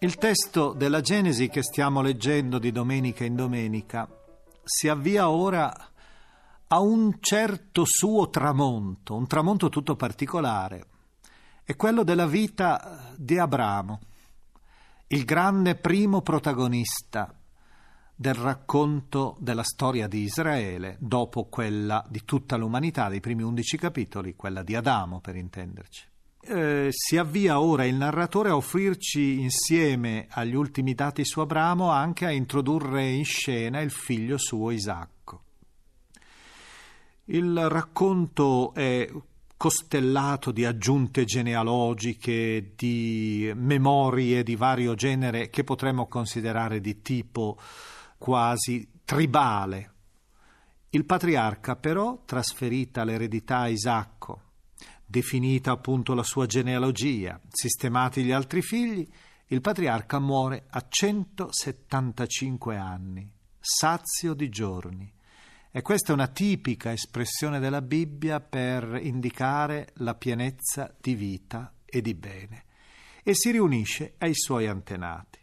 Il testo della Genesi che stiamo leggendo di domenica in domenica si avvia ora a un certo suo tramonto, un tramonto tutto particolare. È quello della vita di Abramo, il grande primo protagonista del racconto della storia di Israele, dopo quella di tutta l'umanità, dei primi undici capitoli, quella di Adamo per intenderci. Eh, si avvia ora il narratore a offrirci insieme agli ultimi dati su Abramo anche a introdurre in scena il figlio suo Isacco. Il racconto è costellato di aggiunte genealogiche, di memorie di vario genere che potremmo considerare di tipo quasi tribale. Il patriarca però, trasferita l'eredità a Isacco, definita appunto la sua genealogia, sistemati gli altri figli, il patriarca muore a 175 anni, sazio di giorni. E questa è una tipica espressione della Bibbia per indicare la pienezza di vita e di bene. E si riunisce ai suoi antenati.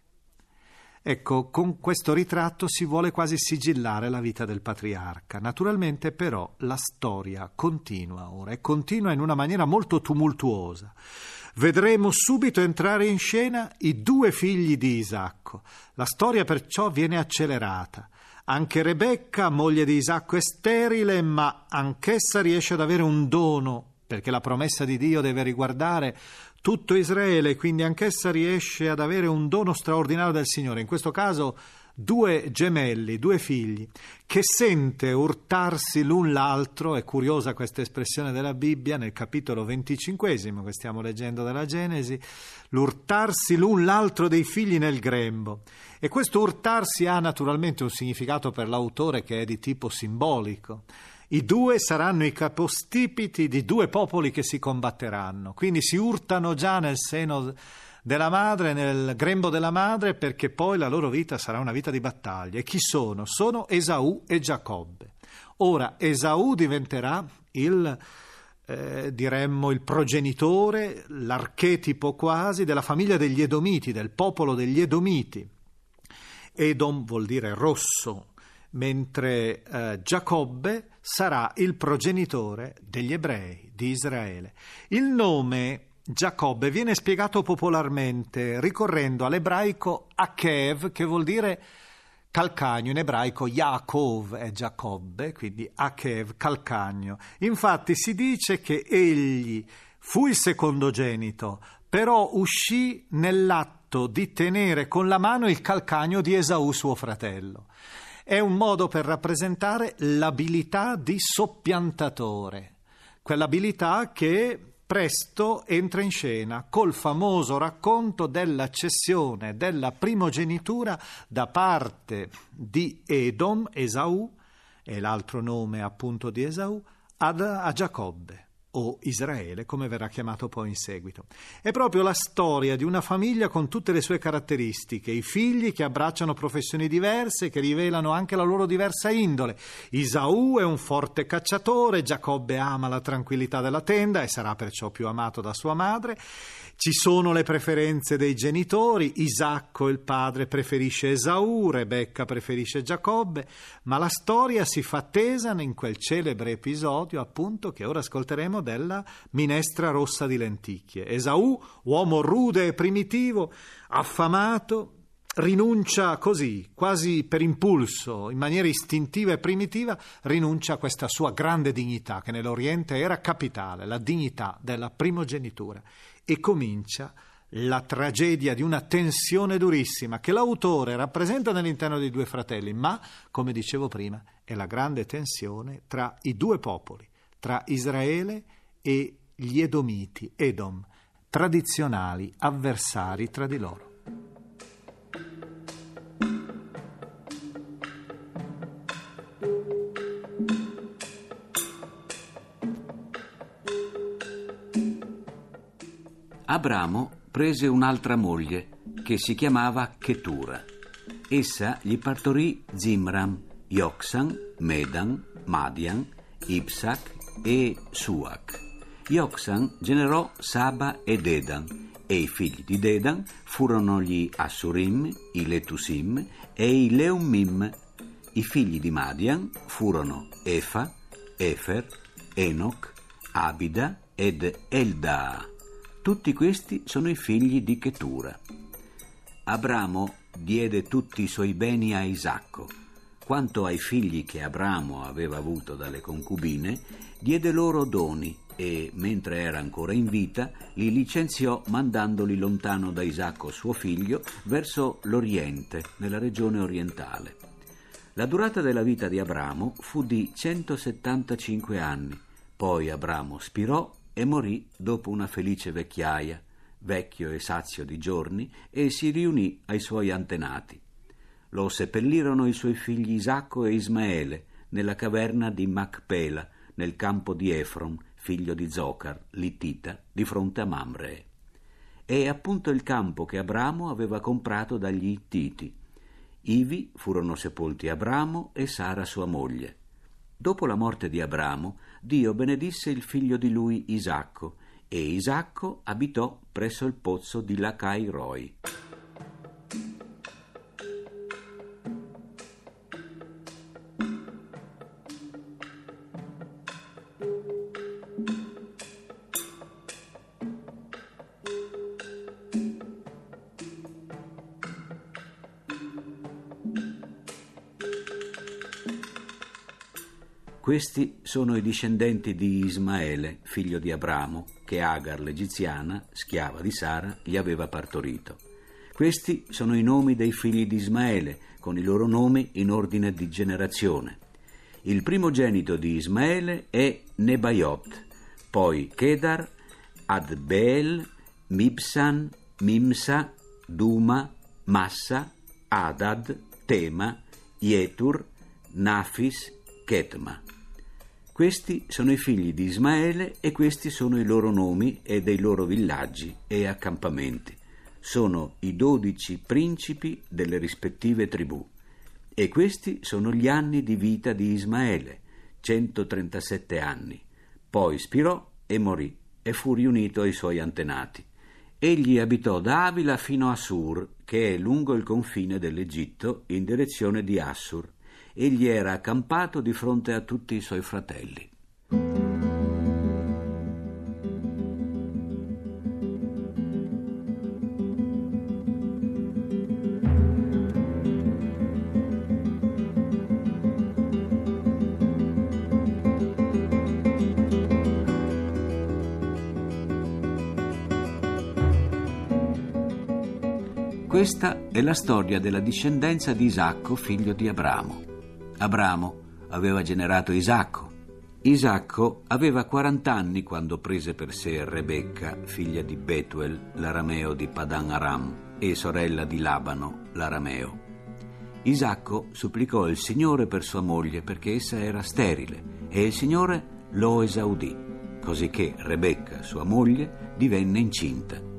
Ecco, con questo ritratto si vuole quasi sigillare la vita del patriarca. Naturalmente però la storia continua ora e continua in una maniera molto tumultuosa. Vedremo subito entrare in scena i due figli di Isacco. La storia perciò viene accelerata. Anche Rebecca, moglie di Isacco, è sterile, ma anch'essa riesce ad avere un dono, perché la promessa di Dio deve riguardare tutto Israele, quindi anch'essa riesce ad avere un dono straordinario del Signore. In questo caso due gemelli, due figli, che sente urtarsi l'un l'altro, è curiosa questa espressione della Bibbia nel capitolo venticinquesimo che stiamo leggendo della Genesi, l'urtarsi l'un l'altro dei figli nel grembo. E questo urtarsi ha naturalmente un significato per l'autore che è di tipo simbolico. I due saranno i capostipiti di due popoli che si combatteranno, quindi si urtano già nel seno della madre, nel grembo della madre, perché poi la loro vita sarà una vita di battaglia. E chi sono? Sono Esaù e Giacobbe. Ora, Esaù diventerà il, eh, diremmo, il progenitore, l'archetipo quasi della famiglia degli Edomiti, del popolo degli Edomiti. Edom vuol dire rosso, mentre eh, Giacobbe sarà il progenitore degli ebrei di Israele. Il nome Giacobbe viene spiegato popolarmente ricorrendo all'ebraico Akev, che vuol dire calcagno, in ebraico Yaakov è Giacobbe, quindi Akev, calcagno. Infatti si dice che egli fu il secondogenito, però uscì nell'atto di tenere con la mano il calcagno di Esaù, suo fratello. È un modo per rappresentare l'abilità di soppiantatore, quell'abilità che presto entra in scena col famoso racconto della cessione della primogenitura da parte di Edom, Esaù, e l'altro nome appunto di Esaù, ad, a Giacobbe o Israele, come verrà chiamato poi in seguito. È proprio la storia di una famiglia con tutte le sue caratteristiche, i figli che abbracciano professioni diverse, che rivelano anche la loro diversa indole. Isaù è un forte cacciatore, Giacobbe ama la tranquillità della tenda e sarà perciò più amato da sua madre. Ci sono le preferenze dei genitori, Isacco il padre preferisce Esaù, Rebecca preferisce Giacobbe, ma la storia si fa tesa in quel celebre episodio appunto che ora ascolteremo della minestra rossa di lenticchie. Esaù, uomo rude e primitivo, affamato, rinuncia così, quasi per impulso, in maniera istintiva e primitiva, rinuncia a questa sua grande dignità che nell'Oriente era capitale, la dignità della primogenitura e comincia la tragedia di una tensione durissima che l'autore rappresenta nell'interno dei due fratelli, ma, come dicevo prima, è la grande tensione tra i due popoli, tra Israele e gli Edomiti, Edom, tradizionali avversari tra di loro. Abramo prese un'altra moglie che si chiamava Ketura. Essa gli partorì Zimram, Yoksan, Medan, Madian, Ipsak e Suak. Yoksan generò Saba e Dedan e i figli di Dedan furono gli Assurim, i Letusim e i Leumim. I figli di Madian furono Efa, Efer, Enoch, Abida ed Eldaa. Tutti questi sono i figli di Chetura. Abramo diede tutti i suoi beni a Isacco. Quanto ai figli che Abramo aveva avuto dalle concubine, diede loro doni e, mentre era ancora in vita, li licenziò mandandoli lontano da Isacco suo figlio verso l'Oriente, nella regione orientale. La durata della vita di Abramo fu di 175 anni. Poi Abramo spirò e morì dopo una felice vecchiaia, vecchio e sazio di giorni, e si riunì ai suoi antenati. Lo seppellirono i suoi figli Isacco e Ismaele nella caverna di Macpela, nel campo di Efron, figlio di Zocar, Littita, di fronte a Mamre. È appunto il campo che Abramo aveva comprato dagli Ittiti. Ivi furono sepolti Abramo e Sara sua moglie. Dopo la morte di Abramo, Dio benedisse il figlio di lui Isacco, e Isacco abitò presso il pozzo di Lacai Roi. Questi sono i discendenti di Ismaele, figlio di Abramo, che Agar l'egiziana, schiava di Sara, gli aveva partorito. Questi sono i nomi dei figli di Ismaele, con i loro nomi in ordine di generazione. Il primogenito di Ismaele è Nebaiot, poi Kedar, Adbeel, Mibsan, Mimsa, Duma, Massa, Adad, Tema, Yetur, Nafis, Ketma. Questi sono i figli di Ismaele e questi sono i loro nomi e dei loro villaggi e accampamenti. Sono i dodici principi delle rispettive tribù. E questi sono gli anni di vita di Ismaele, 137 anni. Poi spirò e morì e fu riunito ai suoi antenati. Egli abitò da Avila fino a Sur, che è lungo il confine dell'Egitto, in direzione di Assur, egli era accampato di fronte a tutti i suoi fratelli. Questa è la storia della discendenza di Isacco, figlio di Abramo. Abramo aveva generato Isacco. Isacco aveva 40 anni quando prese per sé Rebecca, figlia di Betuel, l'arameo di Padan Aram, e sorella di Labano, l'arameo. Isacco supplicò il Signore per sua moglie perché essa era sterile e il Signore lo esaudì, cosicché Rebecca, sua moglie, divenne incinta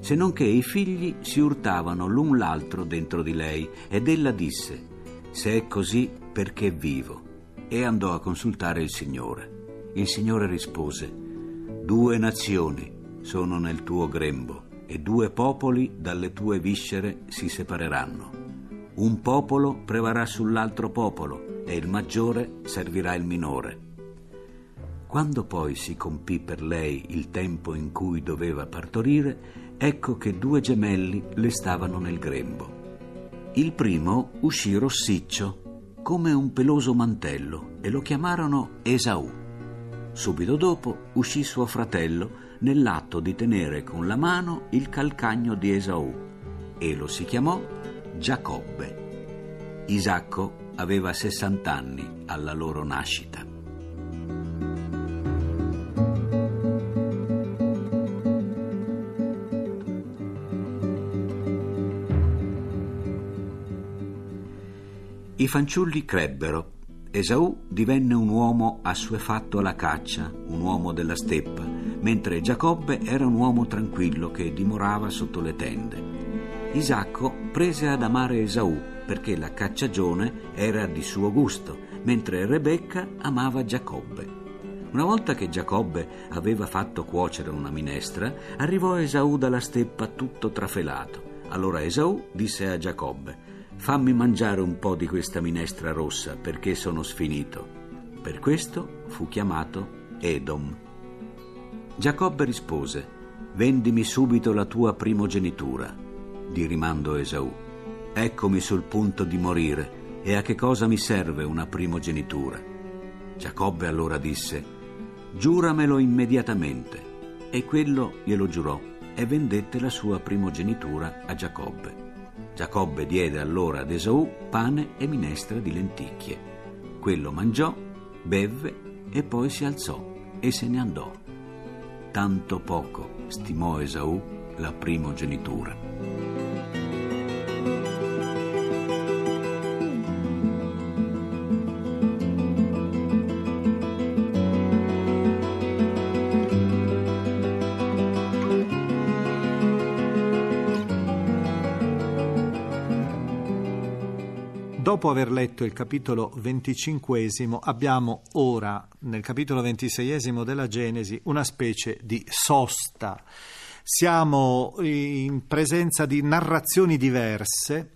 se non che i figli si urtavano l'un l'altro dentro di lei ed ella disse, se è così perché vivo? E andò a consultare il Signore. Il Signore rispose, due nazioni sono nel tuo grembo e due popoli dalle tue viscere si separeranno. Un popolo prevarrà sull'altro popolo e il maggiore servirà il minore. Quando poi si compì per lei il tempo in cui doveva partorire, ecco che due gemelli le stavano nel grembo. Il primo uscì rossiccio, come un peloso mantello, e lo chiamarono Esaù. Subito dopo uscì suo fratello nell'atto di tenere con la mano il calcagno di Esaù e lo si chiamò Giacobbe. Isacco aveva 60 anni alla loro nascita. I fanciulli crebbero. Esaù divenne un uomo assuefatto alla caccia, un uomo della steppa, mentre Giacobbe era un uomo tranquillo che dimorava sotto le tende. Isacco prese ad amare Esaù perché la cacciagione era di suo gusto, mentre Rebecca amava Giacobbe. Una volta che Giacobbe aveva fatto cuocere una minestra, arrivò Esaù dalla steppa tutto trafelato. Allora Esaù disse a Giacobbe: fammi mangiare un po' di questa minestra rossa perché sono sfinito. Per questo fu chiamato Edom. Giacobbe rispose, vendimi subito la tua primogenitura. Di rimando Esaù, eccomi sul punto di morire e a che cosa mi serve una primogenitura? Giacobbe allora disse, giuramelo immediatamente. E quello glielo giurò e vendette la sua primogenitura a Giacobbe. Giacobbe diede allora ad Esaù pane e minestra di lenticchie. Quello mangiò, bevve e poi si alzò e se ne andò. Tanto poco stimò Esaù la primogenitura. Dopo aver letto il capitolo venticinquesimo, abbiamo ora, nel capitolo ventiseiesimo della Genesi, una specie di sosta. Siamo in presenza di narrazioni diverse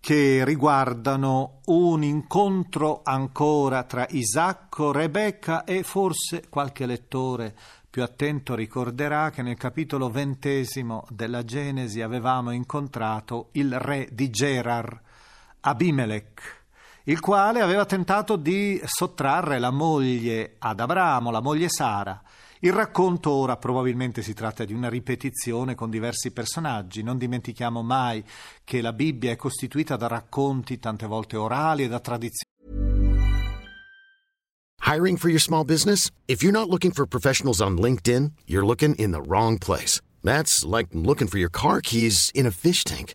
che riguardano un incontro ancora tra Isacco, Rebecca e forse qualche lettore più attento ricorderà che nel capitolo ventesimo della Genesi avevamo incontrato il re di Gerar, Abimelech, il quale aveva tentato di sottrarre la moglie ad Abramo, la moglie Sara. Il racconto ora probabilmente si tratta di una ripetizione con diversi personaggi. Non dimentichiamo mai che la Bibbia è costituita da racconti tante volte orali e da tradizioni. Hiring for your small business? If you're not looking for professionals on LinkedIn, you're looking in the wrong place. That's like looking for your car keys in a fish tank.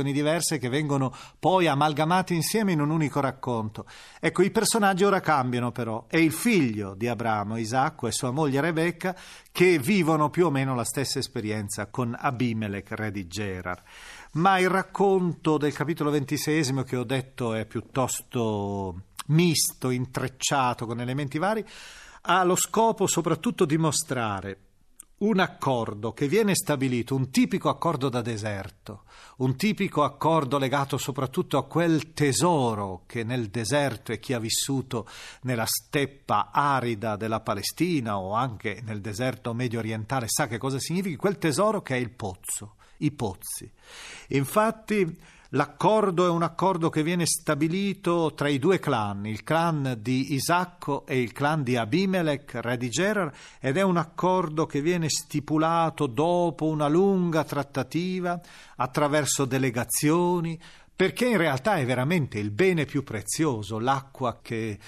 Diverse che vengono poi amalgamate insieme in un unico racconto. Ecco, i personaggi ora cambiano però. È il figlio di Abramo, Isacco, e sua moglie Rebecca che vivono più o meno la stessa esperienza con Abimelech, re di Gerar. Ma il racconto del capitolo ventisesimo che ho detto è piuttosto misto, intrecciato con elementi vari, ha lo scopo soprattutto di mostrare un accordo che viene stabilito, un tipico accordo da deserto, un tipico accordo legato soprattutto a quel tesoro che nel deserto e chi ha vissuto nella steppa arida della Palestina o anche nel deserto medio orientale sa che cosa significa, quel tesoro che è il pozzo, i pozzi. Infatti L'accordo è un accordo che viene stabilito tra i due clan, il clan di Isacco e il clan di Abimelech, re di Gerar, ed è un accordo che viene stipulato dopo una lunga trattativa, attraverso delegazioni, perché in realtà è veramente il bene più prezioso, l'acqua che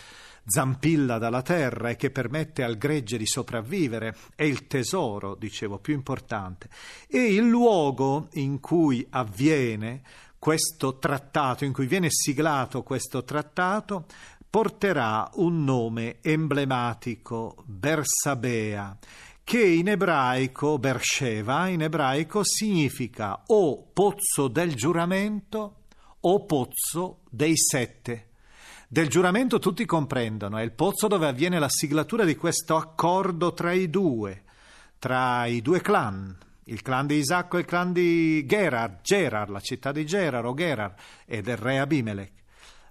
zampilla dalla terra e che permette al gregge di sopravvivere, è il tesoro, dicevo, più importante. E il luogo in cui avviene questo trattato, in cui viene siglato questo trattato, porterà un nome emblematico, Bersabea, che in ebraico, Bersheva, in ebraico significa o pozzo del giuramento o pozzo dei sette. Del giuramento tutti comprendono, è il pozzo dove avviene la siglatura di questo accordo tra i due, tra i due clan, il clan di Isacco e il clan di Gerar, Gerar, la città di Gerar o Gerar e del re Abimelech,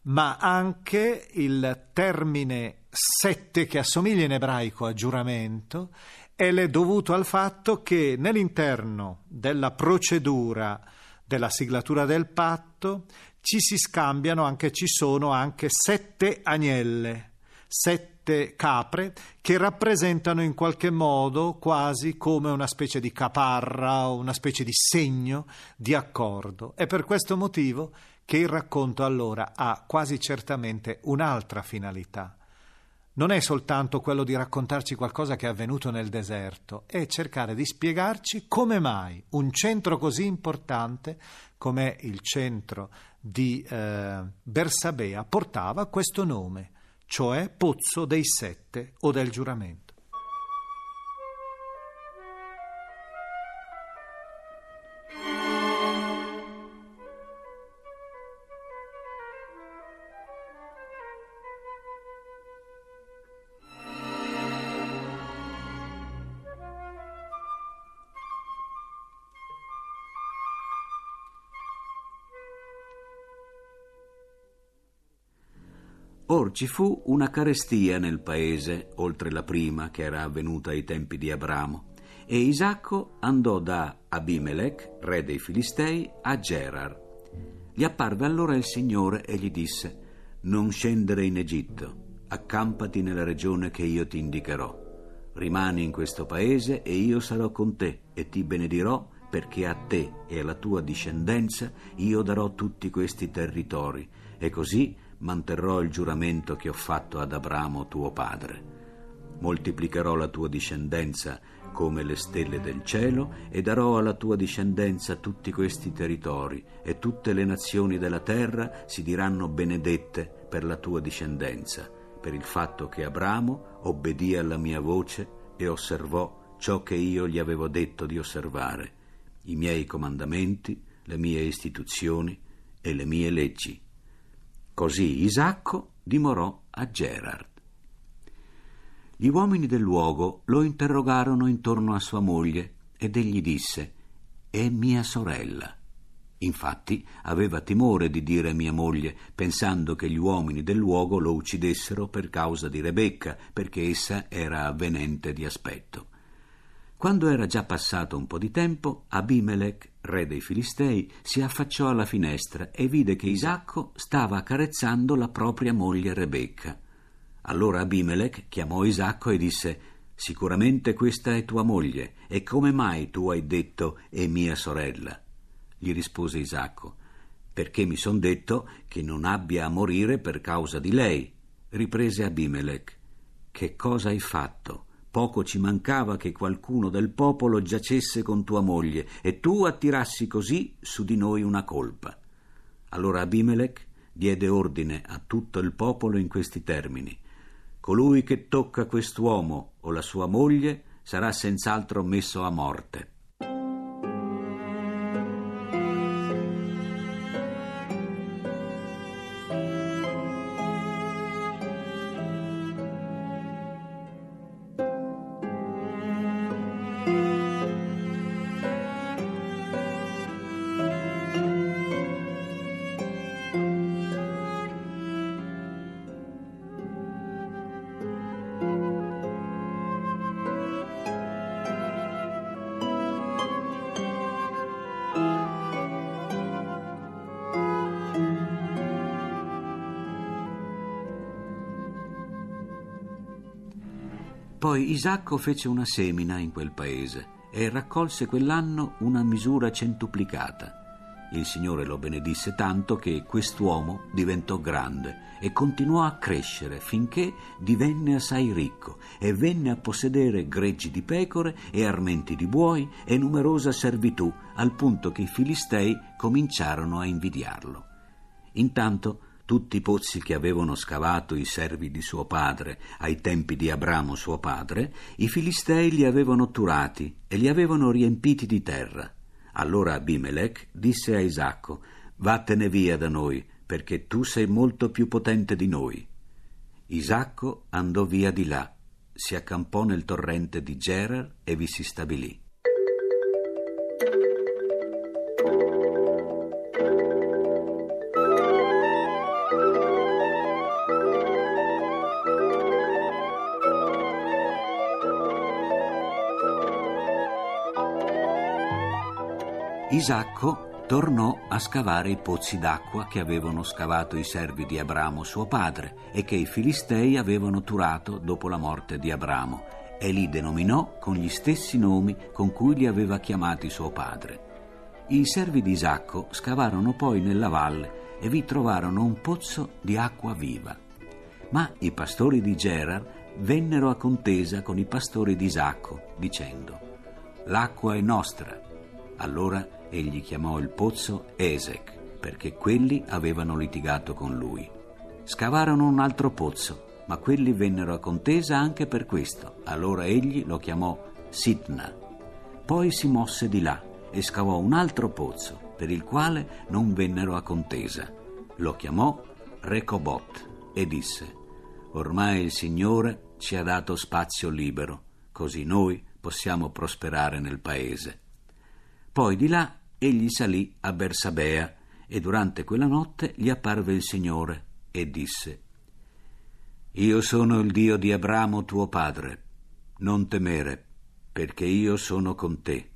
ma anche il termine sette che assomiglia in ebraico a giuramento è dovuto al fatto che nell'interno della procedura della siglatura del patto ci si scambiano anche, ci sono anche sette agnelle, sette sette capre che rappresentano in qualche modo quasi come una specie di caparra o una specie di segno di accordo. È per questo motivo che il racconto allora ha quasi certamente un'altra finalità. Non è soltanto quello di raccontarci qualcosa che è avvenuto nel deserto, è cercare di spiegarci come mai un centro così importante come il centro di eh, Bersabea portava questo nome cioè pozzo dei sette o del giuramento. Ci fu una carestia nel paese, oltre la prima che era avvenuta ai tempi di Abramo, e Isacco andò da Abimelech, re dei Filistei, a Gerar. Gli apparve allora il Signore e gli disse, Non scendere in Egitto, accampati nella regione che io ti indicherò. Rimani in questo paese e io sarò con te e ti benedirò perché a te e alla tua discendenza io darò tutti questi territori e così manterrò il giuramento che ho fatto ad Abramo tuo padre. Moltiplicherò la tua discendenza come le stelle del cielo e darò alla tua discendenza tutti questi territori e tutte le nazioni della terra si diranno benedette per la tua discendenza, per il fatto che Abramo obbedì alla mia voce e osservò ciò che io gli avevo detto di osservare, i miei comandamenti, le mie istituzioni e le mie leggi. Così Isacco dimorò a Gerard. Gli uomini del luogo lo interrogarono intorno a sua moglie ed egli disse È mia sorella. Infatti aveva timore di dire mia moglie, pensando che gli uomini del luogo lo uccidessero per causa di Rebecca, perché essa era avvenente di aspetto. Quando era già passato un po' di tempo, Abimelech, re dei Filistei, si affacciò alla finestra e vide che Isacco stava accarezzando la propria moglie Rebecca. Allora Abimelech chiamò Isacco e disse Sicuramente questa è tua moglie, e come mai tu hai detto è mia sorella? Gli rispose Isacco Perché mi son detto che non abbia a morire per causa di lei. Riprese Abimelech Che cosa hai fatto? Poco ci mancava che qualcuno del popolo giacesse con tua moglie e tu attirassi così su di noi una colpa. Allora Abimelech diede ordine a tutto il popolo in questi termini. Colui che tocca quest'uomo o la sua moglie sarà senz'altro messo a morte. Isacco fece una semina in quel paese e raccolse quell'anno una misura centuplicata. Il Signore lo benedisse tanto che quest'uomo diventò grande e continuò a crescere finché divenne assai ricco e venne a possedere greggi di pecore e armenti di buoi e numerosa servitù, al punto che i Filistei cominciarono a invidiarlo. Intanto tutti i pozzi che avevano scavato i servi di suo padre ai tempi di Abramo suo padre, i Filistei li avevano turati e li avevano riempiti di terra. Allora Abimelech disse a Isacco, Vattene via da noi, perché tu sei molto più potente di noi. Isacco andò via di là, si accampò nel torrente di Gerar e vi si stabilì. Isacco tornò a scavare i pozzi d'acqua che avevano scavato i servi di Abramo suo padre e che i Filistei avevano turato dopo la morte di Abramo e li denominò con gli stessi nomi con cui li aveva chiamati suo padre. I servi di Isacco scavarono poi nella valle e vi trovarono un pozzo di acqua viva. Ma i pastori di Gerar vennero a contesa con i pastori di Isacco, dicendo: L'acqua è nostra. Allora egli chiamò il pozzo Esec, perché quelli avevano litigato con lui. Scavarono un altro pozzo, ma quelli vennero a contesa anche per questo. Allora egli lo chiamò Sitna. Poi si mosse di là e scavò un altro pozzo, per il quale non vennero a contesa. Lo chiamò Recobot e disse: Ormai il Signore ci ha dato spazio libero, così noi possiamo prosperare nel paese. Poi di là egli salì a Bersabea e durante quella notte gli apparve il Signore e disse Io sono il Dio di Abramo tuo padre, non temere, perché io sono con te.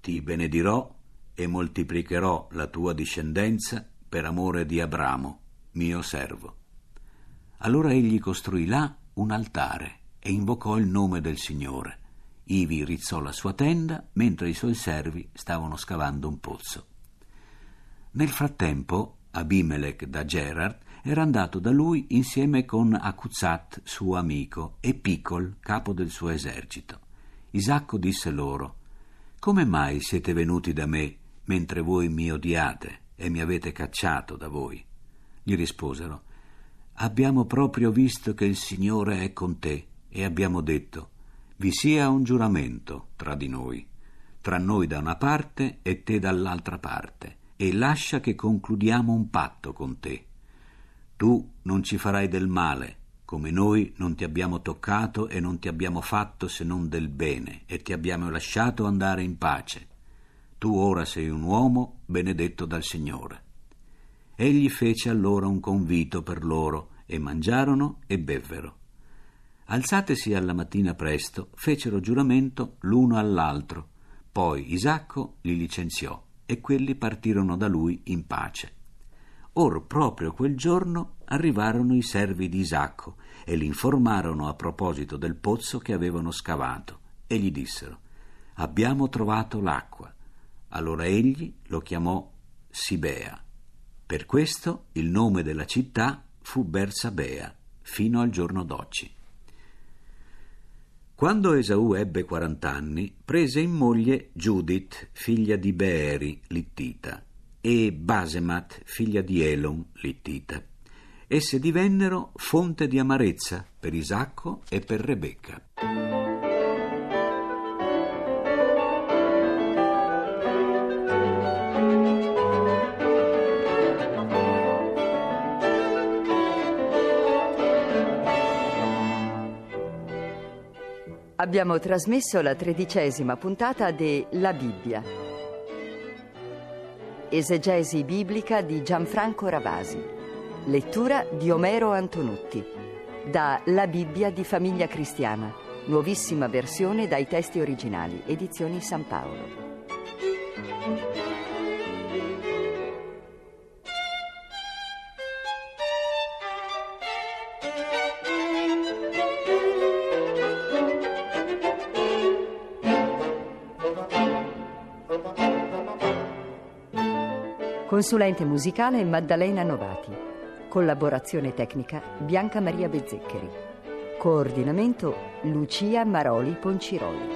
Ti benedirò e moltiplicherò la tua discendenza per amore di Abramo, mio servo. Allora egli costruì là un altare e invocò il nome del Signore Ivi rizzò la sua tenda mentre i suoi servi stavano scavando un pozzo. Nel frattempo, Abimelech da Gerard era andato da lui insieme con Akuzat, suo amico, e Picol, capo del suo esercito. Isacco disse loro: Come mai siete venuti da me mentre voi mi odiate e mi avete cacciato da voi? Gli risposero: Abbiamo proprio visto che il Signore è con te e abbiamo detto: vi sia un giuramento tra di noi, tra noi da una parte e te dall'altra parte, e lascia che concludiamo un patto con te. Tu non ci farai del male, come noi non ti abbiamo toccato e non ti abbiamo fatto se non del bene, e ti abbiamo lasciato andare in pace. Tu ora sei un uomo benedetto dal Signore. Egli fece allora un convito per loro, e mangiarono e bevvero. Alzatesi alla mattina presto, fecero giuramento l'uno all'altro. Poi Isacco li licenziò e quelli partirono da lui in pace. Or proprio quel giorno arrivarono i servi di Isacco e li informarono a proposito del pozzo che avevano scavato e gli dissero Abbiamo trovato l'acqua. Allora egli lo chiamò Sibea. Per questo il nome della città fu Bersabea fino al giorno d'oggi. Quando Esaù ebbe 40 anni, prese in moglie Judith, figlia di Beeri, Littita, e Basemat, figlia di Elon, Littita. Esse divennero fonte di amarezza per Isacco e per Rebecca. Abbiamo trasmesso la tredicesima puntata de La Bibbia. Esegesi biblica di Gianfranco Ravasi. Lettura di Omero Antonutti. Da La Bibbia di Famiglia Cristiana. Nuovissima versione dai testi originali. Edizioni San Paolo. Consulente musicale Maddalena Novati. Collaborazione tecnica Bianca Maria Bezzeccheri. Coordinamento Lucia Maroli Ponciroli.